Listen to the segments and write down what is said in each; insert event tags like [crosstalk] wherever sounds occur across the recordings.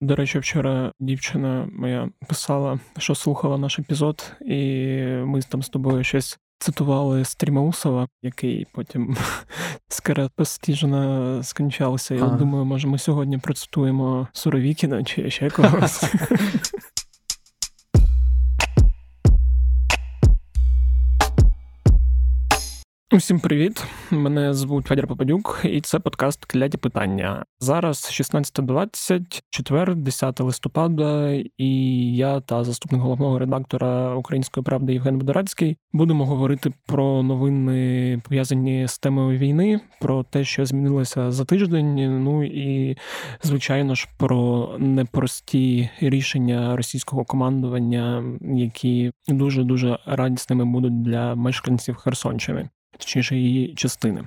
До речі, вчора дівчина моя писала, що слухала наш епізод, і ми там з тобою щось цитували Стрімаусова, який потім [laughs] скоропостіжно скончався. Я думаю, може, ми сьогодні процитуємо Суровікіна чи ще [laughs] когось. [laughs] Усім привіт! Мене звуть Федір Попадюк, і це подкаст Кляді питання. Зараз 16.20, четвер, 10 листопада, і я та заступник головного редактора Української правди Євген Бодорацький будемо говорити про новини пов'язані з темою війни, про те, що змінилося за тиждень. Ну і звичайно ж про непрості рішення російського командування, які дуже дуже радісними будуть для мешканців Херсонщини точніше її частини.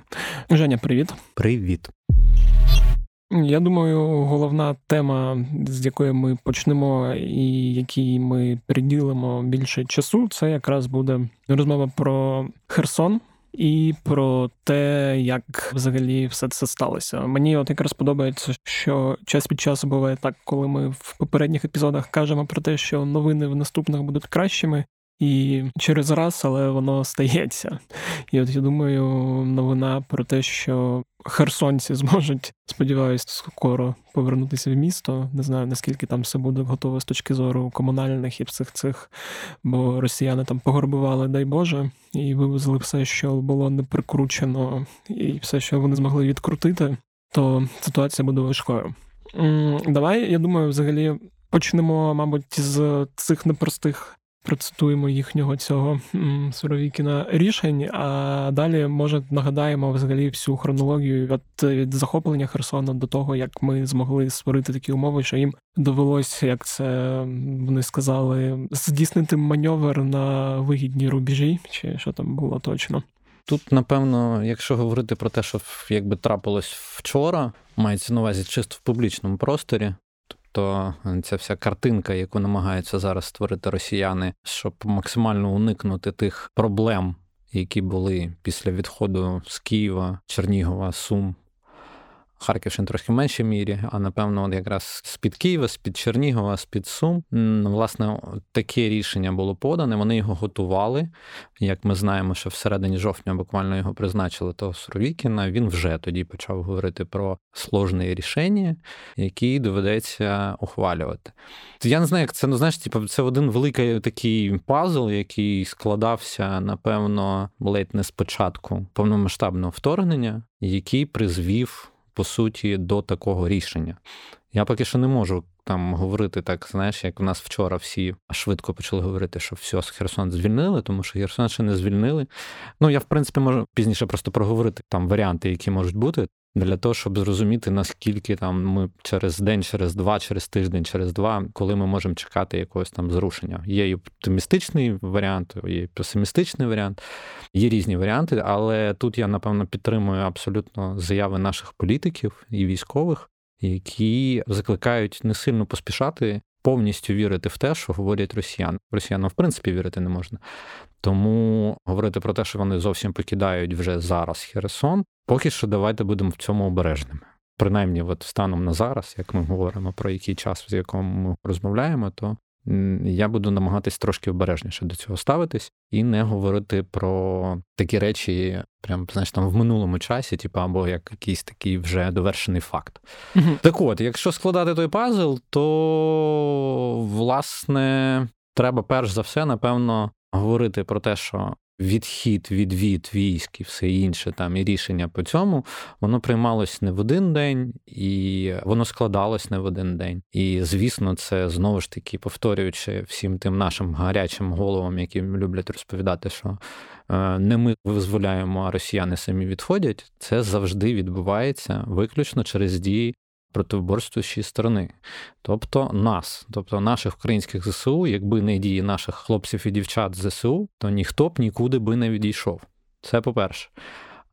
Женя, привіт. Привіт. Я думаю, головна тема, з якої ми почнемо, і якій ми приділимо більше часу, це якраз буде розмова про Херсон. І про те, як взагалі все це сталося. Мені от якраз подобається, що час від часу буває так, коли ми в попередніх епізодах кажемо про те, що новини в наступних будуть кращими, і через раз, але воно стається. І от я думаю, новина про те, що херсонці зможуть, сподіваюся, скоро повернутися в місто. Не знаю наскільки там все буде готове з точки зору комунальних і всіх цих, бо росіяни там погорбували, дай Боже, і вивезли все, що було не прикручено, і все, що вони змогли відкрутити, то ситуація буде важкою. Давай, я думаю, взагалі почнемо, мабуть, з цих непростих процитуємо їхнього цього Суровікіна рішень. А далі може нагадаємо взагалі всю хронологію від, від захоплення Херсона до того, як ми змогли створити такі умови, що їм довелося, як це вони сказали, здійснити маневр на вигідні рубежі, чи що там було точно. Тут, напевно, якщо говорити про те, що якби трапилось вчора, мається на увазі чисто в публічному просторі, Тобто ця вся картинка, яку намагаються зараз створити росіяни, щоб максимально уникнути тих проблем, які були після відходу з Києва, Чернігова, Сум Харківщин трохи в меншій мірі, а напевно, от якраз з-під Києва, з-під Чернігова, з-під Сум. Власне, таке рішення було подане. Вони його готували. Як ми знаємо, що всередині жовтня буквально його призначили того Суровікіна. Він вже тоді почав говорити про сложне рішення, які доведеться ухвалювати. Я не знаю, як це ну знаєш, типу, це один великий такий пазл, який складався, напевно, ледь не спочатку повномасштабного вторгнення, який призвів по суті до такого рішення. Я поки що не можу там говорити так, знаєш, як в нас вчора всі швидко почали говорити, що все, Херсон звільнили, тому що Херсон ще не звільнили. Ну я в принципі можу пізніше просто проговорити там варіанти, які можуть бути для того, щоб зрозуміти, наскільки там ми через день, через два, через тиждень, через два, коли ми можемо чекати якогось там зрушення. Є і оптимістичний варіант, і песимістичний варіант, є різні варіанти, але тут я напевно підтримую абсолютно заяви наших політиків і військових, які закликають не сильно поспішати. Повністю вірити в те, що говорять росіяни. Росіянам, в принципі, вірити не можна. Тому говорити про те, що вони зовсім покидають вже зараз Херсон, поки що давайте будемо в цьому обережними. Принаймні, от станом на зараз, як ми говоримо про який час, в якому ми розмовляємо, то я буду намагатись трошки обережніше до цього ставитись і не говорити про такі речі, прям знаєш, там в минулому часі, типу, або як якийсь такий вже довершений факт. Угу. Так от, якщо складати той пазл, то власне треба перш за все, напевно, говорити про те, що відхід, відвід військ і все інше, там і рішення по цьому, воно приймалось не в один день, і воно складалось не в один день. І звісно, це знову ж таки повторюючи всім тим нашим гарячим головам, які люблять розповідати, що е, не ми визволяємо, а росіяни самі відходять. Це завжди відбувається виключно через дії противоборствуючої сторони, тобто нас, тобто наших українських ЗСУ, якби не дії наших хлопців і дівчат ЗСУ, то ніхто б нікуди би не відійшов. Це по-перше.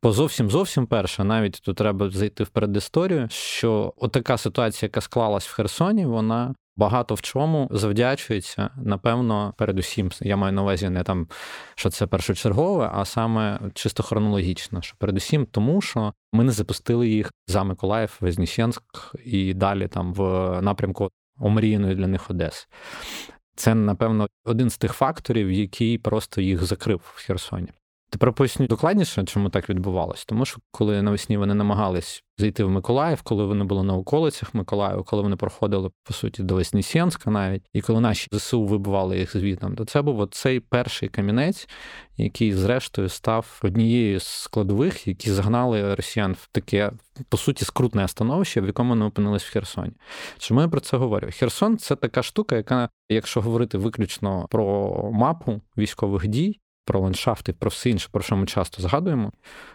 По зовсім зовсім перше, навіть тут треба зайти в передісторію, що отака ситуація, яка склалась в Херсоні, вона багато в чому завдячується, напевно, передусім, я маю на увазі не там, що це першочергове, а саме чисто хронологічно. Що передусім, тому що ми не запустили їх за Миколаїв, Вознесенськ і далі там в напрямку омріяної для них Одеси. Це, напевно, один з тих факторів, який просто їх закрив в Херсоні. Тепер поясню докладніше, чому так відбувалось. Тому що коли навесні вони намагались зайти в Миколаїв, коли вони були на околицях Миколаєва, коли вони проходили по суті до Вознесенська навіть, і коли наші ЗСУ вибивали їх звітом, то це був цей перший камінець, який, зрештою, став однією з складових, які загнали росіян в таке по суті скрутне становище, в якому вони опинились в Херсоні. Чому я про це говорю? Херсон це така штука, яка, якщо говорити виключно про мапу військових дій про ландшафти, про все інше, про що ми часто згадуємо,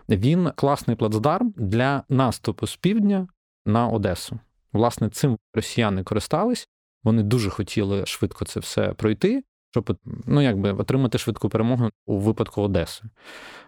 він класний плацдарм для наступу з півдня на Одесу. Власне, цим росіяни користались. Вони дуже хотіли швидко це все пройти, щоб ну, якби, отримати швидку перемогу у випадку Одеси.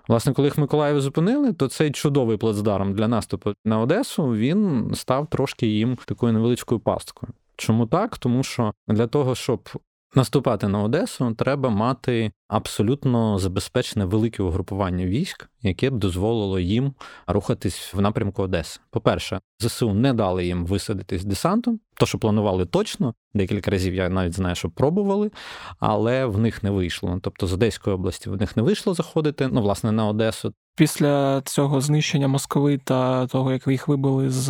Власне, коли їх Миколаїв зупинили, то цей чудовий плацдарм для наступу на Одесу він став трошки їм такою невеличкою пасткою. Чому так? Тому що для того, щоб Наступати на Одесу треба мати абсолютно забезпечене велике угрупування військ, яке б дозволило їм рухатись в напрямку Одеси. По-перше, ЗСУ не дали їм висадитись десантом, то що планували точно. Декілька разів я навіть знаю, що пробували, але в них не вийшло. Тобто з Одеської області в них не вийшло заходити. Ну, власне, на Одесу. Після цього знищення Москви та того, як їх вибили з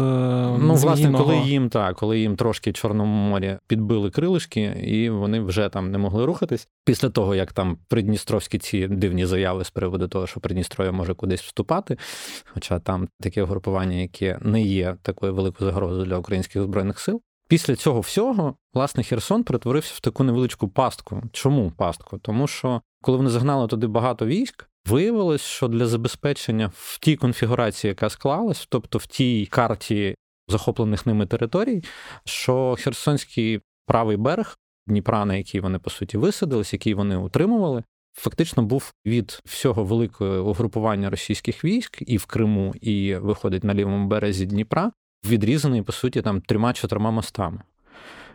ну, власне, коли їм так, коли їм трошки Чорному морі підбили крилишки, і вони вже там не могли рухатись. Після того, як там придністровські ці дивні заяви з приводу того, що Придністров'я може кудись вступати, хоча там таке угрупування, яке не є такою великою загрозою для українських збройних сил. Після цього всього, власне, Херсон перетворився в таку невеличку пастку. Чому пастку? Тому що коли вони загнали туди багато військ, виявилось, що для забезпечення в тій конфігурації, яка склалась, тобто в тій карті захоплених ними територій, що Херсонський правий берег Дніпра, на який вони по суті висадились, який вони утримували, фактично був від всього великого угрупування російських військ і в Криму, і виходить на лівому березі Дніпра, відрізаний по суті там трьома-чотирма мостами.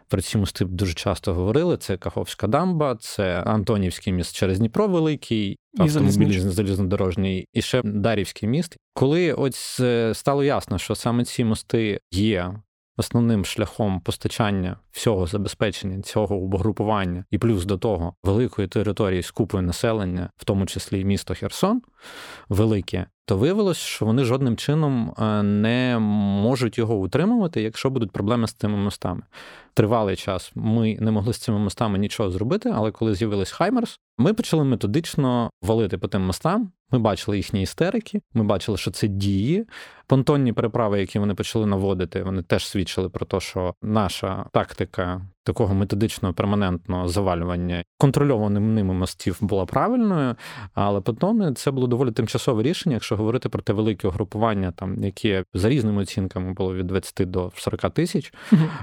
Про ці мости дуже часто говорили: це Каховська дамба, це Антонівський міст через Дніпро Великий, автомобільний залізнодорожній, і ще Дарівський міст. Коли ось е, стало ясно, що саме ці мости є основним шляхом постачання всього забезпечення цього угрупування, і плюс до того великої території з купою населення, в тому числі і місто Херсон, велике, то виявилось, що вони жодним чином е, не можуть його утримувати, якщо будуть проблеми з цими мостами. Тривалий час ми не могли з цими мостами нічого зробити, але коли з'явились Хаймерс, ми почали методично валити по тим мостам. Ми бачили їхні істерики, ми бачили, що це дії. Понтонні переправи, які вони почали наводити, вони теж свідчили про те, що наша тактика такого методичного перманентного завалювання контрольованим ними мостів була правильною, але понтони це було доволі тимчасове рішення, якщо говорити про те велике угрупування, там яке за різними оцінками було від 20 до 40 тисяч,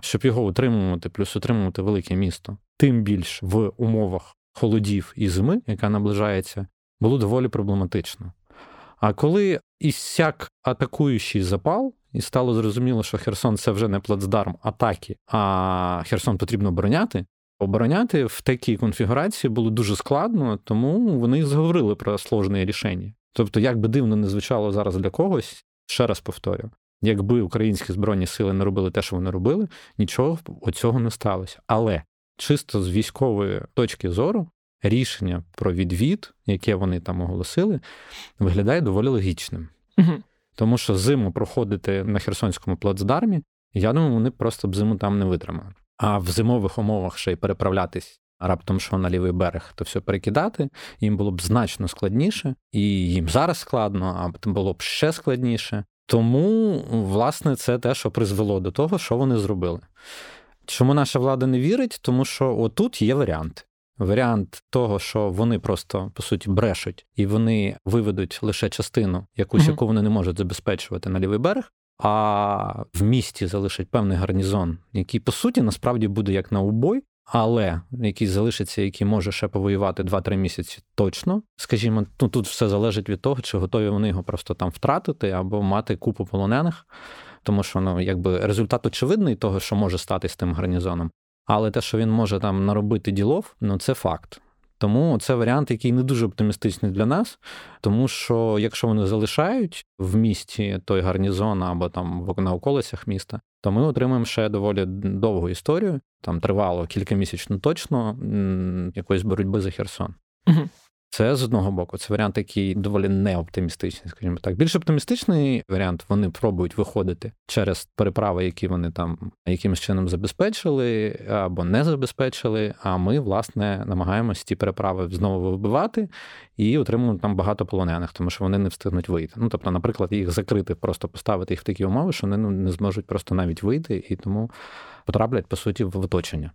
щоб його утримувати, плюс утримувати велике місто, тим більш в умовах холодів і зими, яка наближається, було доволі проблематично. А коли ісяк атакуючий запал, і стало зрозуміло, що Херсон це вже не плацдарм атаки, а Херсон потрібно обороняти. Обороняти в такій конфігурації було дуже складно, тому вони зговорили про сложне рішення. Тобто, як би дивно не звучало зараз для когось, ще раз повторю, якби українські збройні сили не робили те, що вони робили, нічого оцього не сталося. Але чисто з військової точки зору рішення про відвід, яке вони там оголосили, виглядає доволі логічним. Угу. Тому що зиму проходити на Херсонському плацдармі, я думаю, вони просто б зиму там не витримали. А в зимових умовах ще й переправлятись раптом, що на лівий берег, то все перекидати, їм було б значно складніше, і їм зараз складно, а було б ще складніше. Тому, власне, це те, що призвело до того, що вони зробили. Чому наша влада не вірить? Тому що отут є варіанти. Варіант того, що вони просто по суті брешуть і вони виведуть лише частину, якусь, mm яку вони не можуть забезпечувати на лівий берег, а в місті залишать певний гарнізон, який по суті насправді буде як на убой, але який залишиться, який може ще повоювати 2-3 місяці точно. Скажімо, ну тут все залежить від того, чи готові вони його просто там втратити або мати купу полонених. Тому що ну, якби результат очевидний того, що може стати з тим гарнізоном. Але те, що він може там наробити ділов, ну це факт. Тому це варіант, який не дуже оптимістичний для нас, тому що якщо вони залишають в місті той гарнізон або там на околицях міста, то ми отримаємо ще доволі довгу історію. Там тривало кілька місячно точно якоїсь боротьби за Херсон. Угу. Це з одного боку, це варіант, який доволі неоптимістичний, скажімо так. Більш оптимістичний варіант вони пробують виходити через переправи, які вони там якимось чином забезпечили або не забезпечили. А ми, власне, намагаємося ті переправи знову вибивати і отримуємо там багато полонених, тому що вони не встигнуть вийти. Ну тобто, наприклад, їх закрити, просто поставити їх в такі умови, що вони ну, не зможуть просто навіть вийти, і тому потраплять по суті в оточення.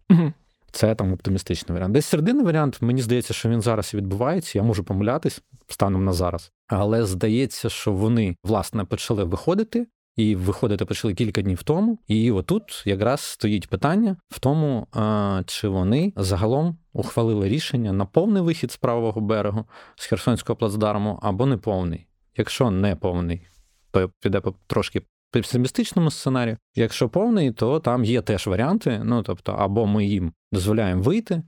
Це там оптимістичний варіант. Десь серединний варіант, мені здається, що він зараз відбувається. Я можу помилятись станом на зараз. Але здається, що вони власне почали виходити, і виходити почали кілька днів тому. І отут якраз стоїть питання в тому, чи вони загалом ухвалили рішення на повний вихід з правого берегу з Херсонського плацдарму або не повний. Якщо не повний, то піде трошки песимістичному сценарію. Якщо повний, то там є теж варіанти. Ну тобто, або ми їм дозволяємо вийти.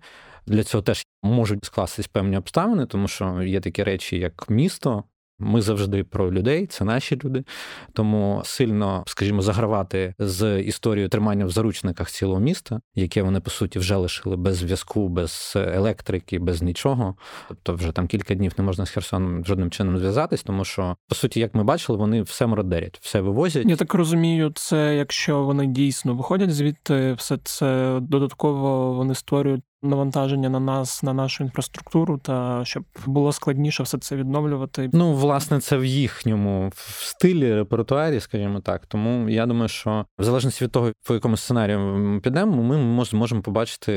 Для цього теж можуть скластись певні обставини, тому що є такі речі, як місто, ми завжди про людей, це наші люди. Тому сильно, скажімо, загравати з історією тримання в заручниках цілого міста, яке вони по суті вже лишили без зв'язку, без електрики, без нічого. Тобто, вже там кілька днів не можна з Херсоном жодним чином зв'язатись, тому що по суті, як ми бачили, вони все мородерять, все вивозять. Я так розумію, це якщо вони дійсно виходять звідти, все це додатково вони створюють навантаження на нас, на нашу інфраструктуру, та щоб було складніше все це відновлювати. Ну, власне, це в їхньому стилі репертуарі, скажімо так. Тому я думаю, що в залежності від того, по якому сценарію ми підемо, ми можемо побачити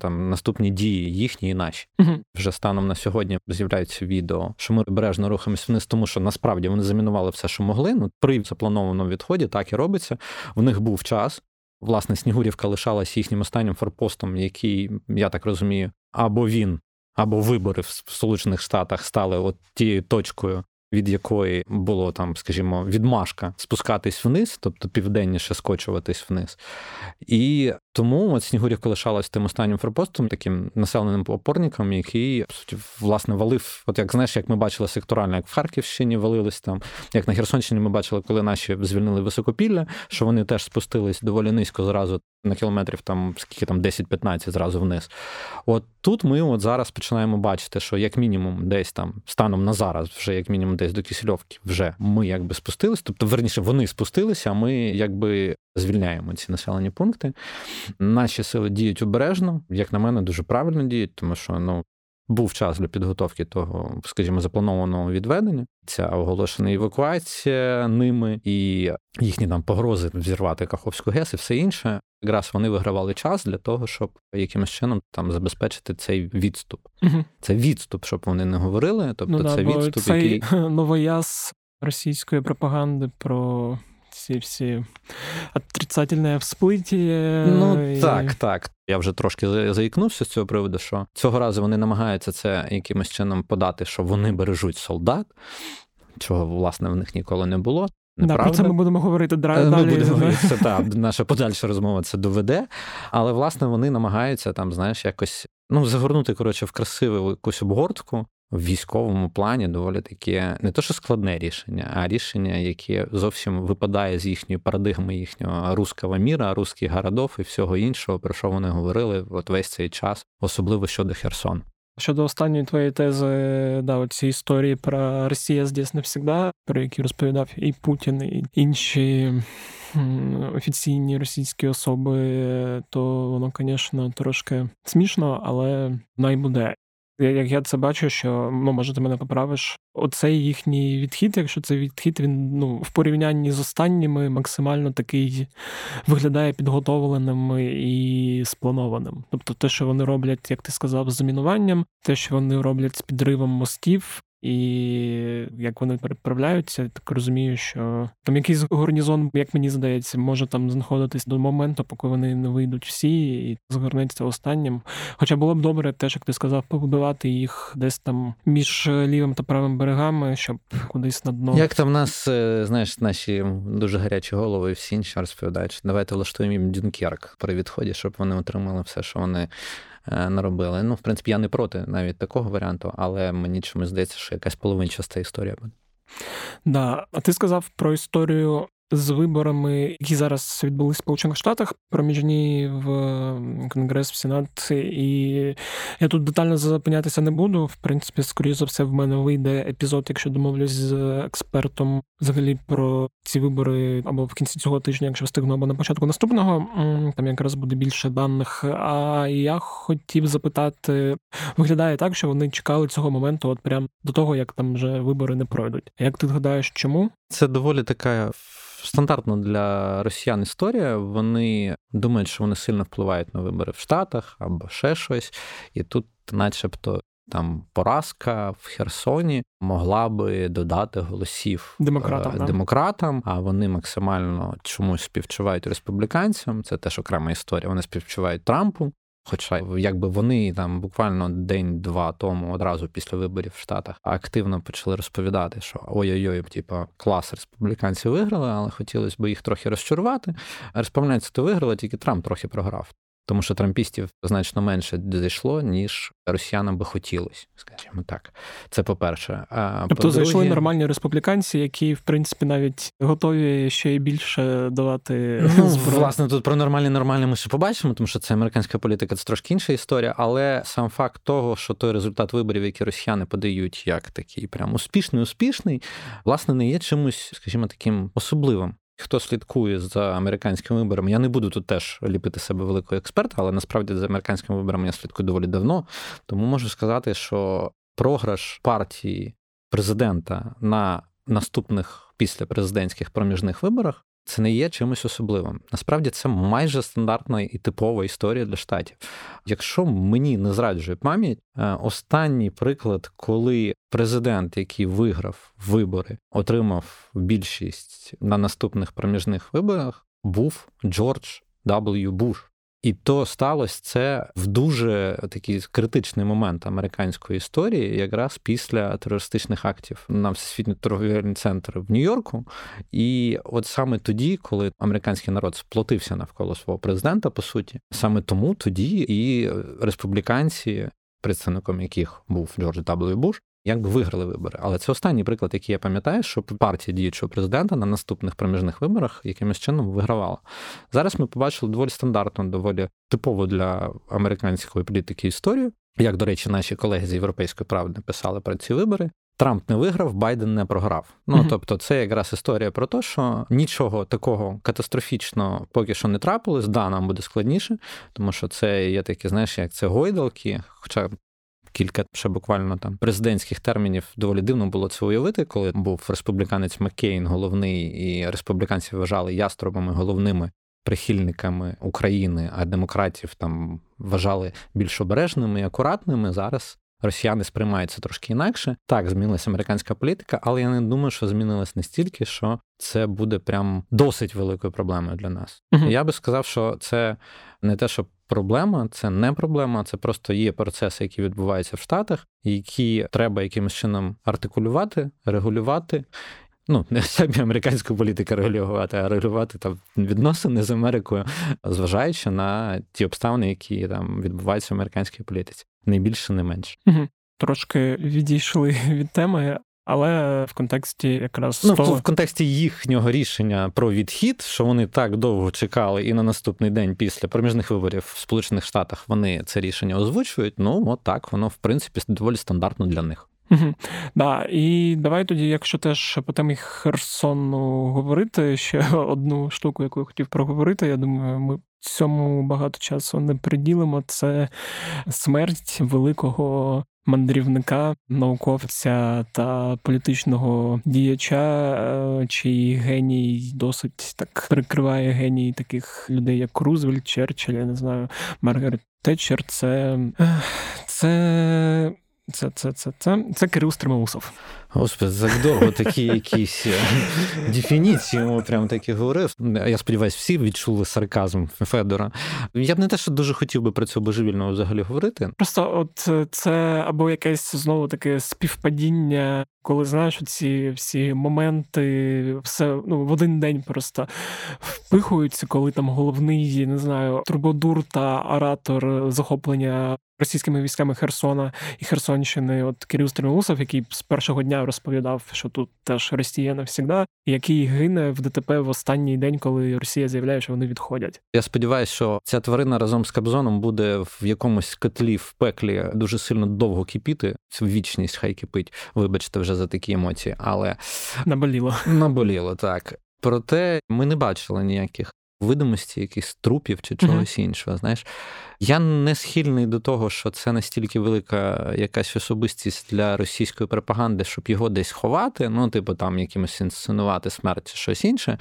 там наступні дії їхні і наші. Угу. Вже станом на сьогодні з'являються відео, що ми обережно рухаємося вниз, тому що насправді вони замінували все, що могли. Ну при запланованому відході так і робиться. В них був час. Власне, Снігурівка лишалась їхнім останнім форпостом, який, я так розумію, або він, або вибори в Сполучених Штатах стали от тією точкою, від якої було там, скажімо, відмашка спускатись вниз, тобто південніше скочуватись вниз. І тому от Снігурівка лишалась тим останнім форпостом, таким населеним опорником, який власне валив, от як знаєш, як ми бачили секторально, як в Харківщині валились там, як на Херсонщині ми бачили, коли наші звільнили високопілля, що вони теж спустились доволі низько зразу на кілометрів, там скільки там 10-15 зразу вниз. От тут ми от зараз починаємо бачити, що як мінімум десь там станом на зараз, вже як мінімум десь до Кисельовки, вже ми якби спустились, тобто верніше вони спустилися, а ми якби звільняємо ці населені пункти. Наші сили діють обережно, як на мене, дуже правильно діють, тому що ну. Був час для підготовки того, скажімо, запланованого відведення. Ця оголошена евакуація ними і їхні там погрози взірвати Каховську ГЕС і все інше. Якраз вони вигравали час для того, щоб якимось чином там забезпечити цей відступ. Угу. Це відступ, щоб вони не говорили. Тобто, ну, це да, відступ, цей який [laughs] новояз російської пропаганди про ці всі отрицательне всплиття. Ну і... так, так. Я вже трошки заікнувся з цього приводу, що цього разу вони намагаються це якимось чином подати, що вони бережуть солдат, чого власне в них ніколи не було. Да, Про це ми будемо говорити далі. Ми будемо це та наша подальша розмова це доведе. Але власне вони намагаються там, знаєш, якось ну загорнути коротше в красиву якусь обгортку в військовому плані доволі таке не то, що складне рішення, а рішення, яке зовсім випадає з їхньої парадигми їхнього руского міра, русських городов і всього іншого, про що вони говорили от весь цей час, особливо щодо Херсон. Щодо останньої твоєї тези, да, ці історії про Росія здесь навсегда, про які розповідав і Путін, і інші офіційні російські особи, то воно, звісно, трошки смішно, але найбуде. Як я це бачу, що ну може ти мене поправиш, оцей їхній відхід, якщо це відхід, він ну в порівнянні з останніми максимально такий виглядає підготовленим і спланованим. Тобто, те, що вони роблять, як ти сказав, з замінуванням, те, що вони роблять з підривом мостів, і як вони переправляються, так розумію, що там якийсь гарнізон, як мені здається, може там знаходитись до моменту, поки вони не вийдуть всі, і згорнеться останнім. Хоча було б добре, теж як ти сказав, побудувати їх десь там між лівим та правим берегами, щоб кудись на дно. Як там нас, е, знаєш, наші дуже гарячі голови і всі інші розповідають, що давайте влаштуємо їм Дюнкерк при відході, щоб вони отримали все, що вони наробили. Ну, в принципі, я не проти навіть такого варіанту, але мені чомусь здається, що якась половинчаста історія буде. Да, а ти сказав про історію з виборами, які зараз відбулись в Сполучених Штатах, проміжні в Конгрес, в Сенат. І я тут детально зупинятися не буду. В принципі, скоріше за все, в мене вийде епізод, якщо домовлюсь з експертом взагалі про ці вибори або в кінці цього тижня, якщо встигну, або на початку наступного, там якраз буде більше даних. А я хотів запитати, виглядає так, що вони чекали цього моменту, от прям до того, як там вже вибори не пройдуть. Як ти гадаєш, чому? Це доволі така стандартна для росіян історія. Вони думають, що вони сильно впливають на вибори в Штатах або ще щось, і тут, начебто. Там поразка в Херсоні могла би додати голосів демократам, е, демократам, а вони максимально чомусь співчувають республіканцям. Це теж окрема історія. Вони співчувають Трампу. Хоча якби вони там буквально день-два тому, одразу після виборів в Штатах, активно почали розповідати, що ой-ой-ой, типу, клас республіканці виграли, але хотілося б їх трохи розчарувати. Республіканці то виграли, тільки Трамп трохи програв тому що трампістів значно менше зайшло, ніж росіянам би хотілося, скажімо так. Це по-перше. А Тобто по-друге... зайшли нормальні республіканці, які, в принципі, навіть готові ще й більше давати ну, [laughs] зброю. Власне, тут про нормальні нормальні ми ще побачимо, тому що це американська політика, це трошки інша історія. Але сам факт того, що той результат виборів, які росіяни подають як такий прям успішний, успішний, власне, не є чимось, скажімо, таким особливим. Хто слідкує за американськими виборами, я не буду тут теж ліпити себе великого експерта, але насправді за американськими виборами я слідкую доволі давно. Тому можу сказати, що програш партії президента на наступних після президентських проміжних виборах це не є чимось особливим. Насправді це майже стандартна і типова історія для штатів. Якщо мені не зраджує пам'ять, е, останній приклад, коли президент, який виграв вибори, отримав більшість на наступних проміжних виборах, був Джордж W. Буш. І то сталося це в дуже такий критичний момент американської історії, якраз після терористичних актів на всесвітній торговельний центр в Нью-Йорку. І от саме тоді, коли американський народ сплотився навколо свого президента, по суті, саме тому тоді і республіканці, представником яких був Джордж. Буш, якби виграли вибори. Але це останній приклад, який я пам'ятаю, що партія діючого президента на наступних проміжних виборах якимось чином вигравала. Зараз ми побачили доволі стандартну, доволі типову для американської політики історію. Як, до речі, наші колеги з європейської правди писали про ці вибори. Трамп не виграв, Байден не програв. Ну uh-huh. тобто, це якраз історія про те, що нічого такого катастрофічного поки що не трапилось. Да, нам буде складніше, тому що це є такі, знаєш, як це гойдалки. Хоча кілька ще буквально там президентських термінів доволі дивно було це уявити, коли був республіканець Маккейн головний, і республіканці вважали яструбами головними прихильниками України, а демократів там вважали більш обережними і акуратними. Зараз росіяни сприймають це трошки інакше. Так, змінилася американська політика, але я не думаю, що змінилась настільки, що це буде прям досить великою проблемою для нас. uh Я би сказав, що це не те, що проблема, це не проблема, це просто є процеси, які відбуваються в Штатах, які треба якимось чином артикулювати, регулювати. Ну, не [laughs] самі американську політику регулювати, а регулювати там відносини з Америкою, зважаючи на ті обставини, які там відбуваються в американській політиці, не більше, не менше. Угу. Трошки відійшли від теми, але в контексті якраз ну, того... в контексті їхнього рішення про відхід, що вони так довго чекали, і на наступний день після проміжних виборів в Сполучених Штатах вони це рішення озвучують. Ну от так воно в принципі доволі стандартно для них. Угу. Да, І давай тоді, якщо теж по темі Херсону говорити, ще [laughs] одну штуку, яку я хотів проговорити. Я думаю, ми цьому багато часу не приділимо. Це смерть великого мандрівника, науковця та політичного діяча, е, чий геній досить так прикриває геній таких людей, як Рузвельт, Черчилль, я не знаю, Маргарет Тетчер. Це, це Це це, це, це, це Кирил Стримоусов. Господи, так довго такі якісь е, дефініції йому прям такі говорив. Я сподіваюся, всі відчули сарказм Федора. Я б не те, що дуже хотів би про цього божевільного взагалі говорити. Просто от е, це або якесь знову таке співпадіння, коли знаєш ці всі моменти, все ну в один день просто впихуються, коли там головний не знаю, трубодур та оратор захоплення російськими військами Херсона і Херсонщини, от Кирил Стремоусов, який з першого дня розповідав, що тут теж Росія навсігда, який гине в ДТП в останній день, коли Росія заявляє, що вони відходять. Я сподіваюся, що ця тварина разом з Кабзоном буде в якомусь котлі в пеклі дуже сильно довго кипіти. Це вічність хай кипить. Вибачте, вже за такі емоції, але наболіло. Наболіло так. Проте ми не бачили ніяких видимості, якихось трупів чи чогось mm-hmm. іншого. Знаєш, я не схильний до того, що це настільки велика якась особистість для російської пропаганди, щоб його десь ховати, ну, типу, там якимось інсценувати смерть чи щось інше.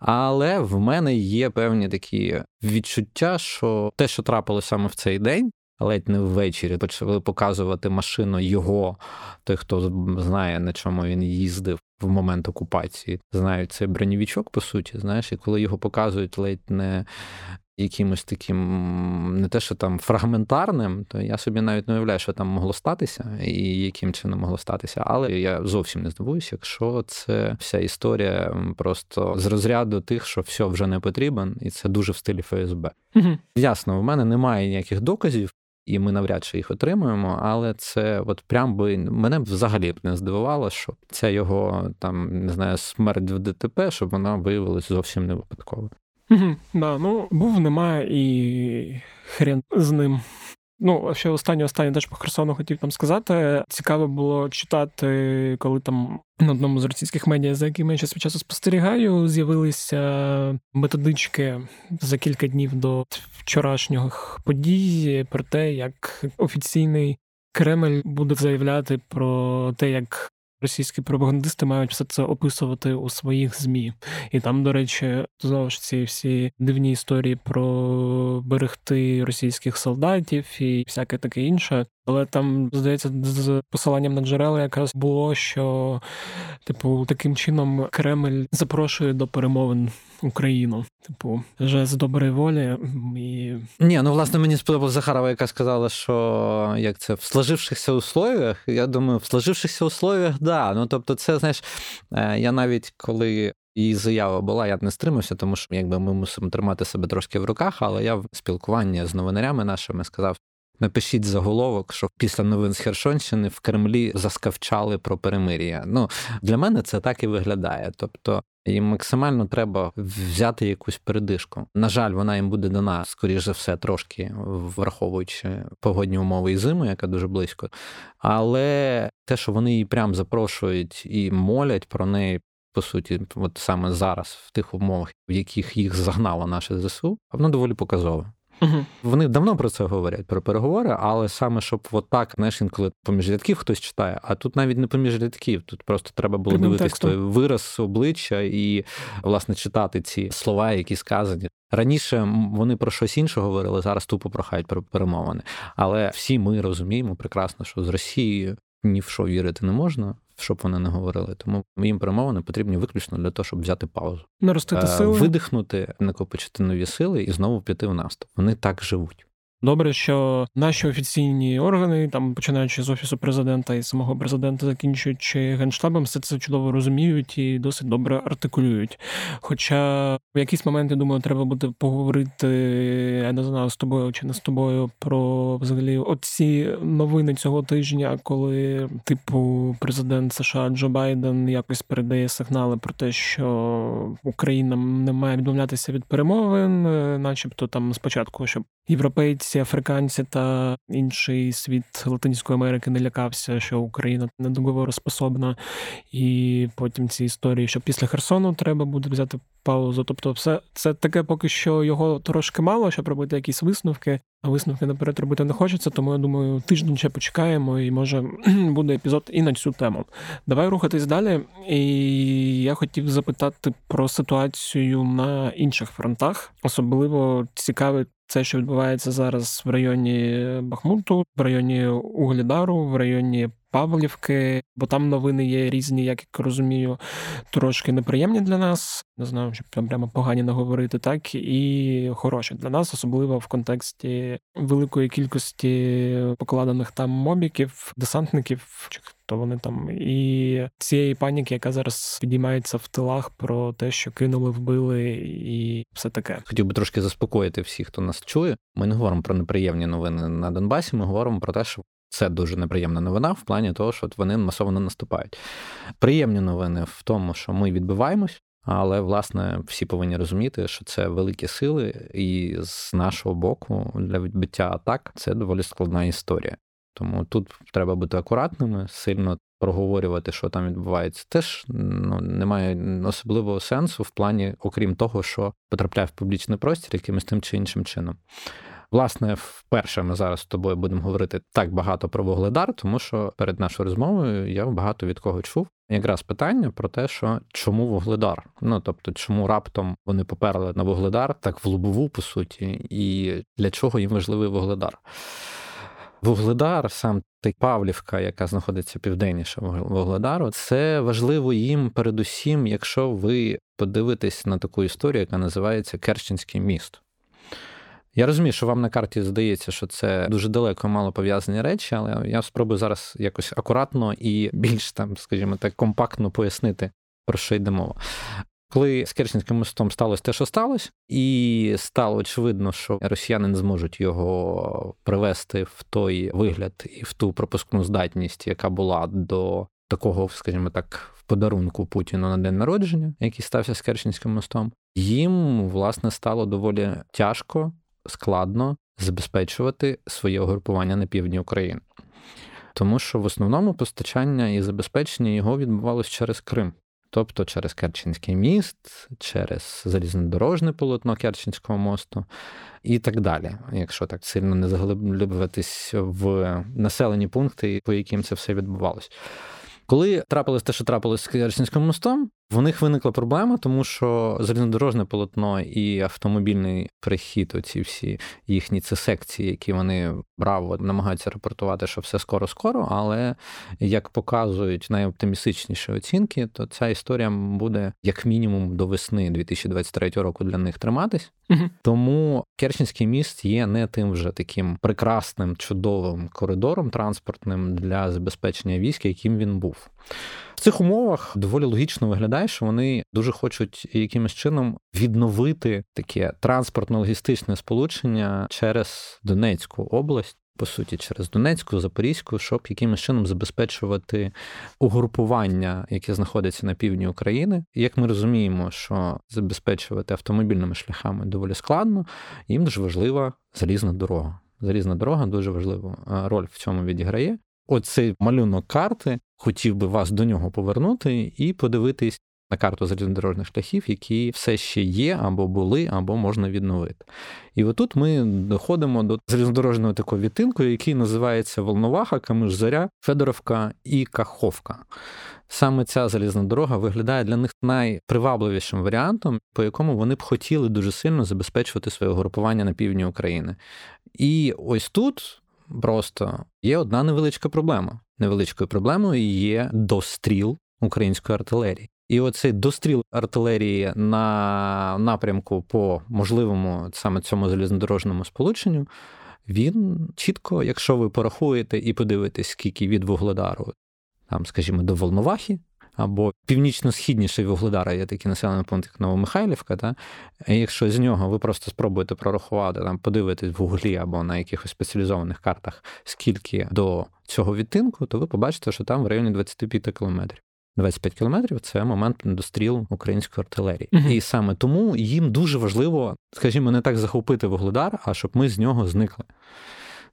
Але в мене є певні такі відчуття, що те, що трапилося саме в цей день, ледь не ввечері почали показувати машину його, той, хто знає, на чому він їздив в момент окупації, знають цей бронєвічок, по суті, знаєш, і коли його показують ледь не. Якимось таким, не те, що там фрагментарним, то я собі навіть не уявляю, що там могло статися, і яким чином могло статися. Але я зовсім не здивуюся, якщо це вся історія просто з розряду тих, що все вже не потрібен, і це дуже в стилі ФСБ. Угу. Ясно, в мене немає ніяких доказів і ми навряд чи їх отримуємо. Але це от прям би мене взагалі б не здивувало, що ця його там не знаю смерть в ДТП, щоб вона виявилась зовсім не випадково. Да, ну був, немає і хрен з ним. Ну, ще останнє останнє теж по Херсону хотів там сказати. Цікаво було читати, коли там на одному з російських медіа, за якими я час від часу спостерігаю, з'явилися методички за кілька днів до вчорашніх подій про те, як офіційний Кремль буде заявляти про те, як російські пропагандисти мають все це описувати у своїх змі. І там, до речі, знову ж ці всі дивні історії про берегти російських солдатів і всяке таке інше. Але там, здається, з посиланням на джерела якраз було, що, типу, таким чином Кремль запрошує до перемовин Україну. Типу, вже з доброї волі і. Ні, ну власне мені сподобалася Захарова, яка сказала, що як це в сложившихся условиях. Я думаю, в сложившихся условиях, да. Ну тобто, це знаєш, е, я навіть коли. Її заява була, я б не стримався, тому що якби ми мусимо тримати себе трошки в руках, але я в спілкуванні з новинарями нашими сказав: Напишіть заголовок, що після новин з Херсонщини в Кремлі заскавчали про перемир'я. Ну для мене це так і виглядає. Тобто їм максимально треба взяти якусь передишку. На жаль, вона їм буде дана, скоріш за все, трошки враховуючи погодні умови і зиму, яка дуже близько. Але те, що вони її прям запрошують і молять про неї. По суті, от саме зараз, в тих умовах, в яких їх загнало наше ЗСУ, воно доволі показове. Угу. Вони давно про це говорять, про переговори, але саме щоб от так, знаєш, інколи поміж рядків хтось читає, а тут навіть не поміж рядків, тут просто треба було Прямим дивитись той вираз обличчя і, власне, читати ці слова, які сказані. Раніше вони про щось інше говорили, зараз тупо прохають про перемовини. Але всі ми розуміємо прекрасно, що з Росією ні в що вірити не можна щоб вони не говорили. Тому їм перемовини потрібні виключно для того, щоб взяти паузу, наростити е, сили, видихнути, накопичити нові сили і знову піти в наступ. Вони так живуть. Добре, що наші офіційні органи, там починаючи з офісу президента і самого президента, закінчуючи генштабом, все це чудово розуміють і досить добре артикулюють. Хоча в якийсь момент, я думаю, треба буде поговорити, я не знаю, з тобою чи не з тобою про взагалі оці новини цього тижня, коли, типу, президент США Джо Байден якось передає сигнали про те, що Україна не має відмовлятися від перемовин, начебто там спочатку, щоб європейці, африканці та інший світ Латинської Америки не лякався, що Україна недоговороспособна, і потім ці історії, що після Херсону треба буде взяти паузу. Тобто, все це таке, поки що його трошки мало, щоб робити якісь висновки. А висновки наперед робити не хочеться, тому я думаю, тиждень ще почекаємо, і може [clears throat] буде епізод і на цю тему. Давай рухатись далі. І я хотів запитати про ситуацію на інших фронтах. Особливо цікавить це, що відбувається зараз в районі Бахмуту, в районі Углідару, в районі Павлівки, бо там новини є різні, як я розумію, трошки неприємні для нас. Не знаю, щоб там прямо погані наговорити, так і хороші для нас, особливо в контексті великої кількості покладених там мобіків, десантників, чи хто вони там, і цієї паніки, яка зараз підіймається в тилах про те, що кинули, вбили, і все таке. Хотів би трошки заспокоїти всіх, хто нас чує. Ми не говоримо про неприємні новини на Донбасі. Ми говоримо про те, що це дуже неприємна новина в плані того, що вони масово наступають. Приємні новини в тому, що ми відбиваємось, але власне всі повинні розуміти, що це великі сили, і з нашого боку для відбиття атак це доволі складна історія. Тому тут треба бути акуратними, сильно проговорювати, що там відбувається, теж ну, немає особливого сенсу в плані, окрім того, що потрапляє в публічний простір якимось тим чи іншим чином. Власне, вперше ми зараз з тобою будемо говорити так багато про Вугледар, тому що перед нашою розмовою я багато від кого чув. Якраз питання про те, що чому Вугледар? Ну тобто, чому раптом вони поперли на Вугледар так в лобову, по суті, і для чого їм важливий Вугледар? Вугледар, сам Павлівка, яка знаходиться південніше Вугледару, це важливо їм передусім, якщо ви подивитесь на таку історію, яка називається Керченський міст. Я розумію, що вам на карті здається, що це дуже далеко мало пов'язані речі, але я спробую зараз якось акуратно і більш там, скажімо так, компактно пояснити, про що йде мова. Коли з Керченським мостом сталося те, що сталося, і стало очевидно, що росіяни не зможуть його привести в той вигляд і в ту пропускну здатність, яка була до такого, скажімо так, в подарунку Путіну на день народження, який стався з Керченським мостом, їм власне стало доволі тяжко складно забезпечувати своє угрупування на півдні України. Тому що в основному постачання і забезпечення його відбувалось через Крим, тобто через Керченський міст, через залізнодорожне полотно Керченського мосту і так далі, якщо так сильно не заглиблюватись в населені пункти, по яким це все відбувалось. Коли трапилось те, що трапилось з Керченським мостом, в них виникла проблема, тому що залізнодорожне полотно і автомобільний перехід, оці всі їхні це секції, які вони браво намагаються репортувати, що все скоро-скоро. Але як показують найоптимістичніші оцінки, то ця історія буде як мінімум до весни 2023 року для них триматись. Угу. Тому Керченський міст є не тим вже таким прекрасним чудовим коридором транспортним для забезпечення військ, яким він був. В цих умовах доволі логічно виглядає, що вони дуже хочуть якимось чином відновити таке транспортно-логістичне сполучення через Донецьку область. По суті, через Донецьку, Запорізьку, щоб якимось чином забезпечувати угрупування, яке знаходиться на півдні України. Як ми розуміємо, що забезпечувати автомобільними шляхами доволі складно, їм дуже важлива залізна дорога. Залізна дорога дуже важливу роль в цьому відіграє. Оцей малюнок карти хотів би вас до нього повернути і подивитись на карту залізнодорожних шляхів, які все ще є, або були, або можна відновити. І отут ми доходимо до залізнодорожного такого відтинку, який називається Волноваха, Камиш-Заря, Федоровка і Каховка. Саме ця залізна дорога виглядає для них найпривабливішим варіантом, по якому вони б хотіли дуже сильно забезпечувати своє групування на півдні України. І ось тут Просто є одна невеличка проблема. Невеличкою проблемою є достріл української артилерії. І оцей достріл артилерії на напрямку по можливому саме цьому залізнодорожному сполученню, він чітко, якщо ви порахуєте і подивитесь, скільки від Вугледару, там, скажімо, до Волновахи, або північно-східніший Вугледара є такий населений пункт, як Новомихайлівка. Та? І якщо з нього ви просто спробуєте прорахувати, там, подивитись в Гуглі або на якихось спеціалізованих картах, скільки до цього відтинку, то ви побачите, що там в районі 25 кілометрів. 25 кілометрів це момент дострілу української артилерії. uh І саме тому їм дуже важливо, скажімо, не так захопити Вугледар, а щоб ми з нього зникли.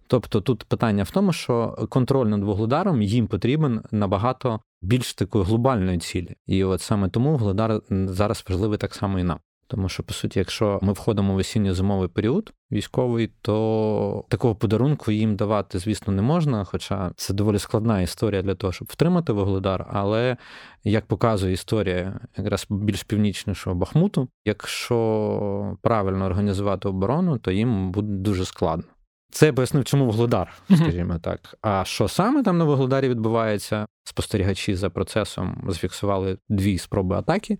Тобто тут питання в тому, що контроль над Вугледаром їм потрібен набагато більш такої глобальної цілі. І от саме тому Вугледар зараз важливий так само і нам. Тому що, по суті, якщо ми входимо в осінньо-зимовий період військовий, то такого подарунку їм давати, звісно, не можна. Хоча це доволі складна історія для того, щоб втримати Вугледар. Але як показує історія якраз більш північнішого Бахмуту, якщо правильно організувати оборону, то їм буде дуже складно. Це пояснив, чому Вугледар, скажімо так. А що саме там на Вугледарі відбувається? Спостерігачі за процесом зафіксували дві спроби атаки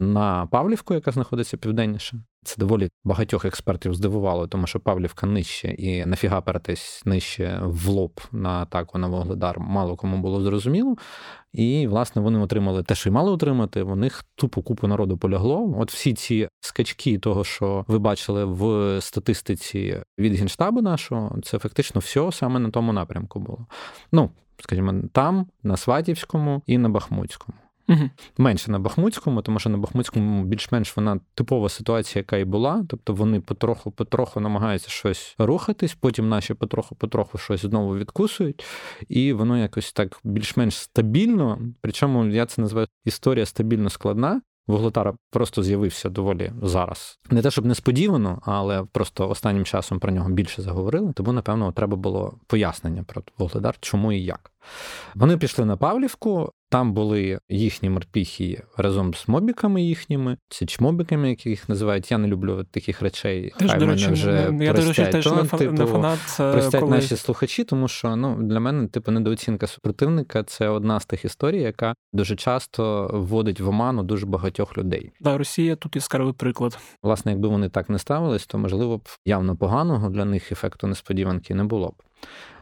на Павлівку, яка знаходиться південніше. Це доволі багатьох експертів здивувало, тому що Павлівка нижче і нафіга перетись нижче в лоб на атаку на Вугледар, мало кому було зрозуміло. І, власне, вони отримали те, що й мали отримати. У них тупо купу народу полягло. От всі ці скачки, того, що ви бачили в статистиці від генштабу нашого, це фактично все саме на тому напрямку було. Ну, скажімо, там, на Сватівському і на Бахмутському. Угу. Менше на Бахмутському, тому що на Бахмутському більш-менш вона типова ситуація, яка і була. Тобто вони потроху-потроху намагаються щось рухатись, потім наші потроху-потроху щось знову відкусують, і воно якось так більш-менш стабільно. Причому я це називаю історія стабільно складна. Вуглетара просто з'явився доволі зараз. Не те, щоб несподівано, але просто останнім часом про нього більше заговорили. Тому, напевно, треба було пояснення про Вугледар, чому і як. Вони пішли на Павлівку, там були їхні морпіхи разом з мобіками їхніми, чи чмобіками, як їх називають. Я не люблю таких речей. Теж, Хай до мене вже я до речі, теж тон, не, типу, не фанат. е, Простять коли... наші слухачі, тому що ну для мене типу недооцінка супротивника це одна з тих історій, яка дуже часто вводить в оману дуже багатьох людей. Да, Росія тут яскравий приклад. Власне, якби вони так не ставились, то можливо б явно поганого для них ефекту несподіванки не було б.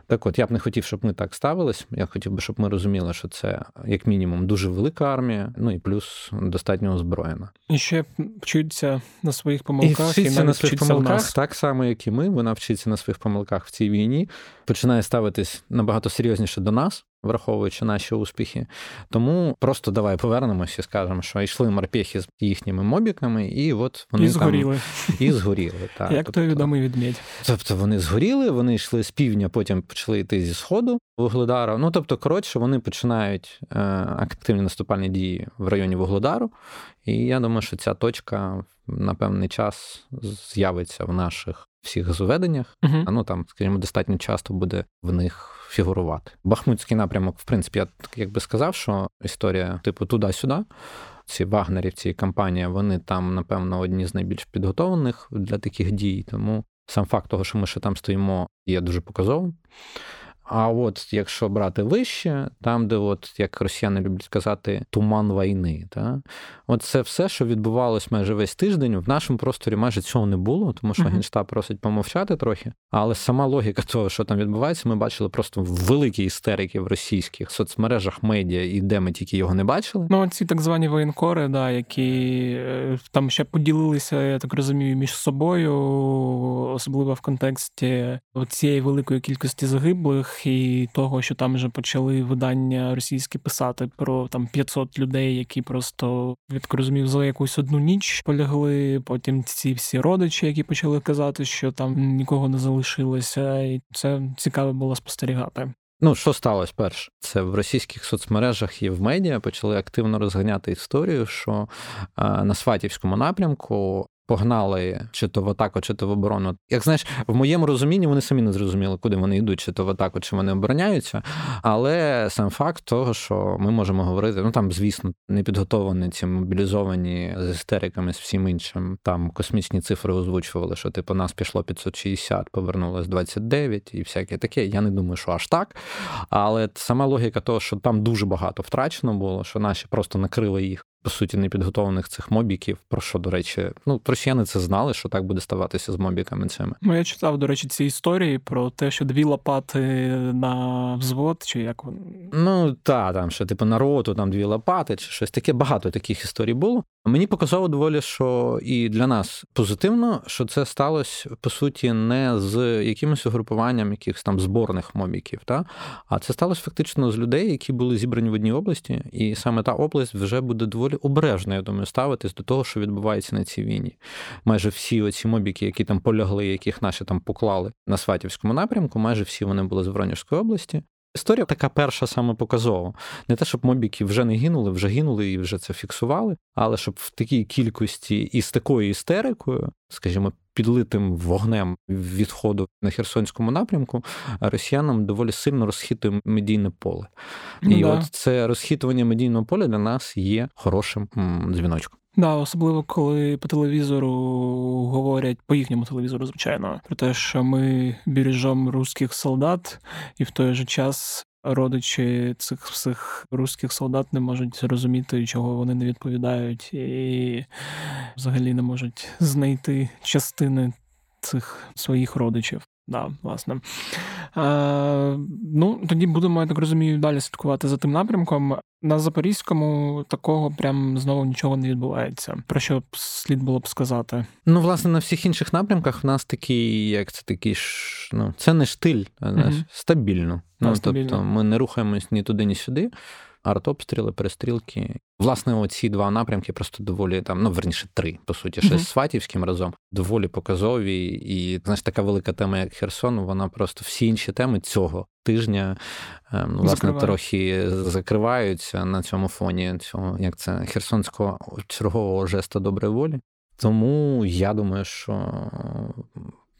Так от, я б не хотів, щоб ми так ставились. Я хотів би, щоб ми розуміли, що це як мінімум дуже велика армія, ну і плюс достатньо озброєна. І ще вчиться на своїх помилках, і вчиться і на своїх помилках, нас. так само, як і ми. Вона вчиться на своїх помилках в цій війні, починає ставитись набагато серйозніше до нас враховуючи наші успіхи. Тому просто давай повернемося і скажемо, що йшли морпехи з їхніми мобіками, і от вони і згоріли. Там, і згоріли. [laughs] Так. Як тобто, той відомий відмідь. Тобто вони згоріли, вони йшли з півдня, потім почали йти зі сходу Вугледара. Ну тобто, коротше, вони починають е, активні наступальні дії в районі Вугледару. І я думаю, що ця точка на певний час з'явиться в наших всіх зведеннях. Uh-huh. Ну там, скажімо, достатньо часто буде в них фігурувати. Бахмутський напрямок, в принципі, я як би сказав, що історія, типу, туди-сюди. Ці вагнерівці і компанія, вони там, напевно, одні з найбільш підготовлених для таких дій. Тому сам факт того, що ми ще там стоїмо, є дуже показовим. А от якщо брати вище, там, де, от, як росіяни люблять казати, туман війни, та? от це все, що відбувалось майже весь тиждень, в нашому просторі майже цього не було, тому що uh-huh. Генштаб просить помовчати трохи. Але сама логіка того, що там відбувається, ми бачили просто великі істерики в російських соцмережах, медіа, і де ми тільки його не бачили. Ну, ці так звані воєнкори, да, які е, там ще поділилися, я так розумію, між собою, особливо в контексті цієї великої кількості загиблих і того, що там вже почали видання російські писати про там 500 людей, які просто я за якусь одну ніч полягли. Потім ці всі родичі, які почали казати, що там нікого не залишилося, і це цікаво було спостерігати. Ну, що сталося перше? Це в російських соцмережах і в медіа почали активно розганяти історію, що на Сватівському напрямку погнали чи то в атаку, чи то в оборону. Як знаєш, в моєму розумінні вони самі не зрозуміли, куди вони йдуть, чи то в атаку, чи вони обороняються. Але сам факт того, що ми можемо говорити, ну там, звісно, не підготовані ці мобілізовані з істериками, з всім іншим. Там космічні цифри озвучували, що типу нас пішло 560, повернулось 29 і всяке таке. Я не думаю, що аж так. Але сама логіка того, що там дуже багато втрачено було, що наші просто накрили їх по суті непідготованих цих мобіків. Про що, до речі, ну росіяни це знали, що так буде ставатися з мобіками цими. Ну я читав, до речі, ці історії про те, що дві лопати на взвод, чи як вони. Ну та там що типу на роту, там дві лопати, чи щось таке. Багато таких історій було. Мені показало доволі, що і для нас позитивно, що це сталося по суті не з якимось угрупуванням якихось там зборних мобіків, та а це сталося фактично з людей, які були зібрані в одній області, і саме та область вже буде доволі обережно, я думаю, ставитись до того, що відбувається на цій війні. Майже всі оці мобіки, які там полягли, яких наші там поклали на Сватівському напрямку, майже всі вони були з Воронежської області. Історія така перша саме показова. Не те, щоб мобіки вже не гинули, вже гинули і вже це фіксували, але щоб в такій кількості і з такою істерикою, скажімо, підлитим вогнем відходу на Херсонському напрямку, росіянам доволі сильно розхитує медійне поле. І да. от це розхитування медійного поля для нас є хорошим дзвіночком. Да, особливо коли по телевізору говорять по їхньому телевізору, звичайно, про те, що ми бережемо русських солдат, і в той же час родичі цих всіх русських солдат не можуть зрозуміти, чого вони не відповідають, і взагалі не можуть знайти частини цих своїх родичів. Да, власне. Е, Ну, тоді будемо, я так розумію, далі слідкувати за тим напрямком. На Запорізькому такого прям знову нічого не відбувається. Про що слід було б сказати? Ну, власне, на всіх інших напрямках в нас такий, як це такий ж, ну, це не штиль, а угу. стабільно. Ну, стабільно. Тобто ми не рухаємось ні туди, ні сюди артобстріли, перестрілки. Власне, оці два напрямки просто доволі там, ну верніше три, по суті, ще uh-huh. з Сватівським разом доволі показові. І знаєш, така велика тема, як Херсон, вона просто всі інші теми цього тижня ем, власне Закриває. трохи закриваються на цьому фоні цього, як це херсонського чергового жесту доброї волі. Тому я думаю, що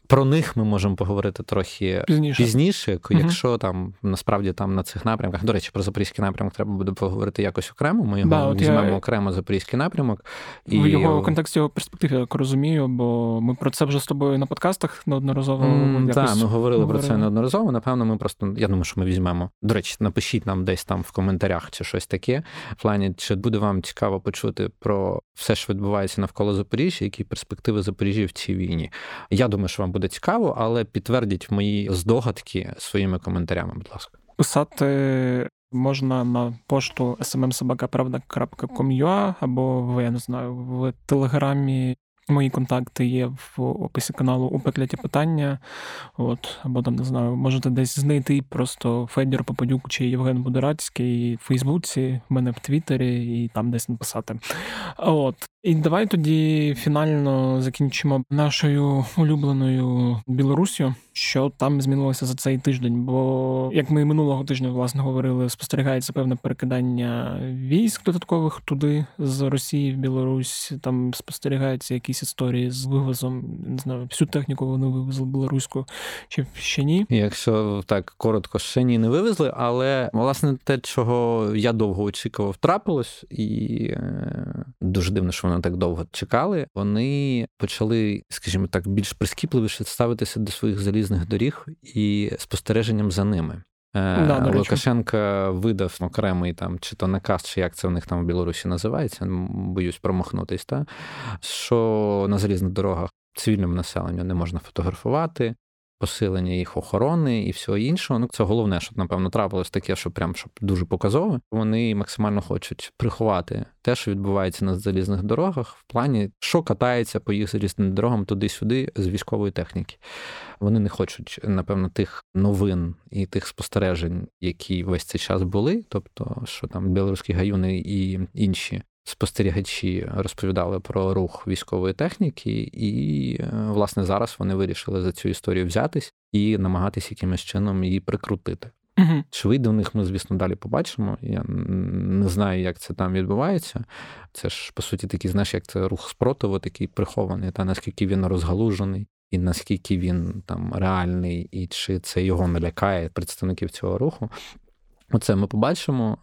про них ми можемо поговорити трохи пізніше, пізніше якщо угу. там насправді там на цих напрямках. До речі, про запорізький напрямок треба буде поговорити якось окремо. Ми його да, візьмемо я... окремо запорізький напрямок. І... В його контексті його перспективі я так розумію, бо ми про це вже з тобою на подкастах неодноразово mm, Так, ми говорили, говорили про це неодноразово. Напевно, ми просто я думаю, що ми візьмемо. До речі, напишіть нам десь там в коментарях чи щось таке. В плані, чи буде вам цікаво почути про все, що відбувається навколо Запоріжжя, які перспективи Запоріжжя в цій війні. Я думаю, що вам буде цікаво, але підтвердіть мої здогадки своїми коментарями, будь ласка. Писати можна на пошту smmsobaka.pravda.com.ua або я не знаю в телеграмі Мої контакти є в описі каналу у пекляті питання. От, Або там не знаю, можете десь знайти просто Федір Попадюк чи Євген Будерацький в Фейсбуці, в мене в Твіттері і там десь написати. От. І давай тоді фінально закінчимо нашою улюбленою Білорусію, що там змінилося за цей тиждень. Бо, як ми минулого тижня власне говорили, спостерігається певне перекидання військ додаткових туди з Росії в Білорусь. Там спостерігаються якісь історії з вивозом. Не знаю, всю техніку вони вивезли білоруську чи ще ні. Якщо так коротко, ще ні не вивезли, але власне те, чого я довго очікував, трапилось, і е, дуже дивно, що воно так довго чекали. Вони почали, скажімо так, більш прискіпливіше ставитися до своїх залізних доріг і спостереженням за ними. Е, да, Лукашенка видав окремий там, чи то наказ, чи як це в них там в Білорусі називається, боюсь промахнутись, та що на залізних дорогах цивільному населенню не можна фотографувати, посилення їх охорони і всього іншого. Ну це головне, що напевно трапилось таке, що прям щоб дуже показово. Вони максимально хочуть приховати те, що відбувається на залізних дорогах, в плані, що катається по їх залізним дорогам туди-сюди з військової техніки. Вони не хочуть, напевно, тих новин і тих спостережень, які весь цей час були, тобто що там білоруські гаюни і інші спостерігачі розповідали про рух військової техніки, і, е, власне, зараз вони вирішили за цю історію взятись і намагатись якимось чином її прикрутити. Угу. Чи вийде у них, ми, звісно, далі побачимо. Я не знаю, як це там відбувається. Це ж, по суті, такий, знаєш, як це рух спротиву, такий прихований, та наскільки він розгалужений, і наскільки він там реальний, і чи це його не лякає представників цього руху. Оце ми побачимо.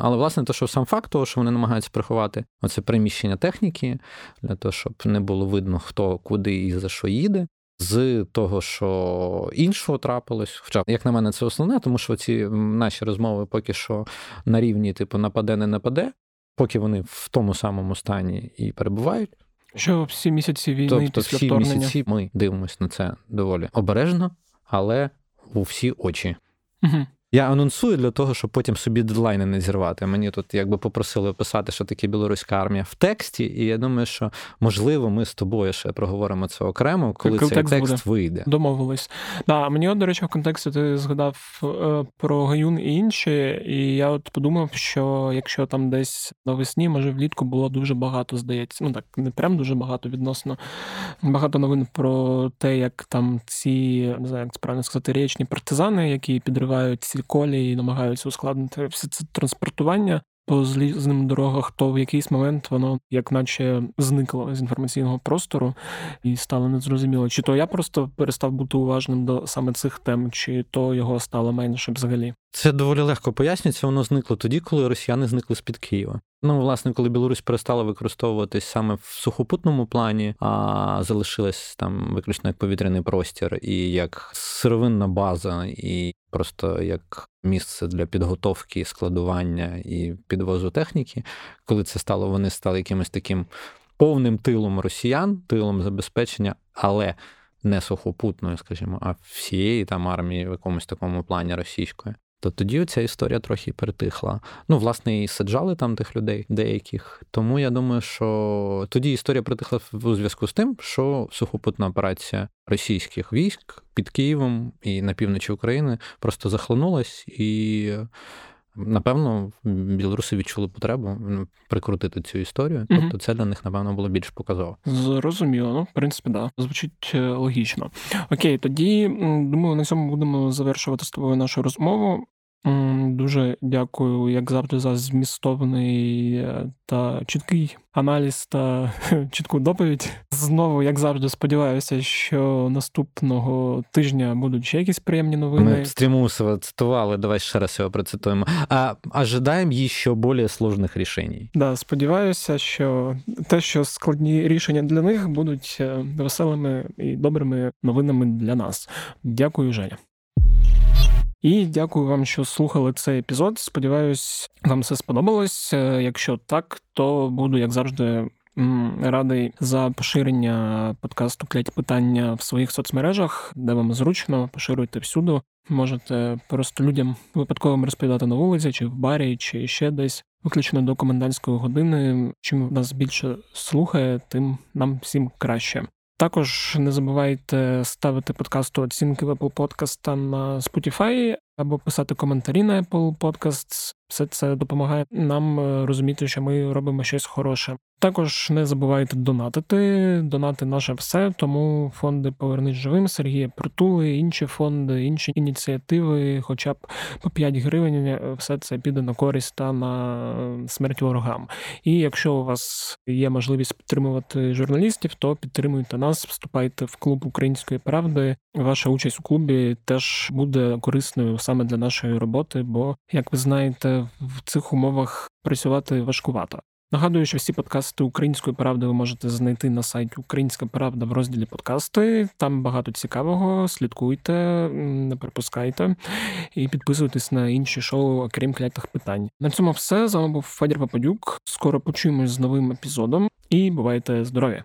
Але, власне, то, що сам факт того, що вони намагаються приховати оце приміщення техніки, для того, щоб не було видно, хто куди і за що їде. З того, що іншого трапилось, хоча, як на мене, це основне, тому що ці наші розмови поки що на рівні, типу, нападе, не нападе, поки вони в тому самому стані і перебувають. Що всі місяці війни тобто після всі вторгнення? місяці ми дивимося на це доволі обережно, але у всі очі. Угу. Я анонсую для того, щоб потім собі дедлайни не зірвати. Мені тут якби попросили описати, що таке білоруська армія в тексті, і я думаю, що можливо ми з тобою ще проговоримо це окремо, коли цей текст, текст вийде. Домовились. Да, мені, до речі, в контексті ти згадав е, про Гаюн і інші, і я от подумав, що якщо там десь навесні, може влітку було дуже багато, здається. Ну так, не прям дуже багато відносно багато новин про те, як там ці не знаю, як це правильно сказати, річні партизани, які підривають ці колії, намагаються ускладнити все це транспортування по злізним дорогах, то в якийсь момент воно як наче зникло з інформаційного простору і стало незрозуміло, чи то я просто перестав бути уважним до саме цих тем, чи то його стало менше взагалі. Це доволі легко пояснюється. Воно зникло тоді, коли росіяни зникли з під Києва. Ну, власне, коли Білорусь перестала використовуватись саме в сухопутному плані, а залишилась там виключно як повітряний простір і як сировинна база, і просто як місце для підготовки, складування і підвозу техніки. Коли це стало, вони стали якимось таким повним тилом росіян, тилом забезпечення, але не сухопутною, скажімо, а всієї там армії в якомусь такому плані російської то тоді ця історія трохи перетихла. Ну, власне, і саджали там тих людей деяких. Тому я думаю, що тоді історія притихла у зв'язку з тим, що сухопутна операція російських військ під Києвом і на півночі України просто захлинулась і. Напевно, білоруси відчули потребу прикрутити цю історію. Тобто, це для них, напевно, було більш показово. Зрозуміло, ну, в принципі, да. Звучить е, логічно. Окей, тоді думаю, на цьому будемо завершувати з тобою нашу розмову. Дуже дякую, як завжди, за змістовний е, та чіткий аналіз та [laughs] чітку доповідь. Знову, як завжди, сподіваюся, що наступного тижня будуть ще якісь приємні новини. Ми Стрімусова цитували, давай ще раз його процитуємо. А ожидаємо ще більш сложних рішень. Да, сподіваюся, що те, що складні рішення для них будуть е, веселими і добрими новинами для нас. Дякую, Женя. І дякую вам, що слухали цей епізод. Сподіваюсь, вам все сподобалось. Е, якщо так, то буду, як завжди, радий за поширення подкасту «Клять питання в своїх соцмережах, де вам зручно, поширюйте всюди. Можете просто людям випадково розповідати на вулиці, чи в барі, чи ще десь. Виключно до комендантської години. Чим нас більше слухає, тим нам всім краще. Також не забувайте ставити подкасту оцінки в Apple Podcast на Spotify або писати коментарі на Apple Podcasts. Все це допомагає нам е, розуміти, що ми робимо щось хороше. Також не забувайте донатити. Донати наше все, тому фонди Повернись живим, Сергія Притули, інші фонди, інші ініціативи, хоча б по 5 гривень, е, все це піде на користь та на смерть ворогам. І якщо у вас є можливість підтримувати журналістів, то підтримуйте нас, вступайте в клуб української правди. Ваша участь у клубі теж буде корисною саме для нашої роботи, бо, як ви знаєте, в цих умовах працювати важкувато. Нагадую, що всі подкасти української правди ви можете знайти на сайті Українська Правда в розділі подкасти. Там багато цікавого. Слідкуйте, не пропускайте і підписуйтесь на інші шоу, окрім клятих питань. На цьому все з вами був Федір Пападюк. Скоро почуємось з новим епізодом і бувайте здорові!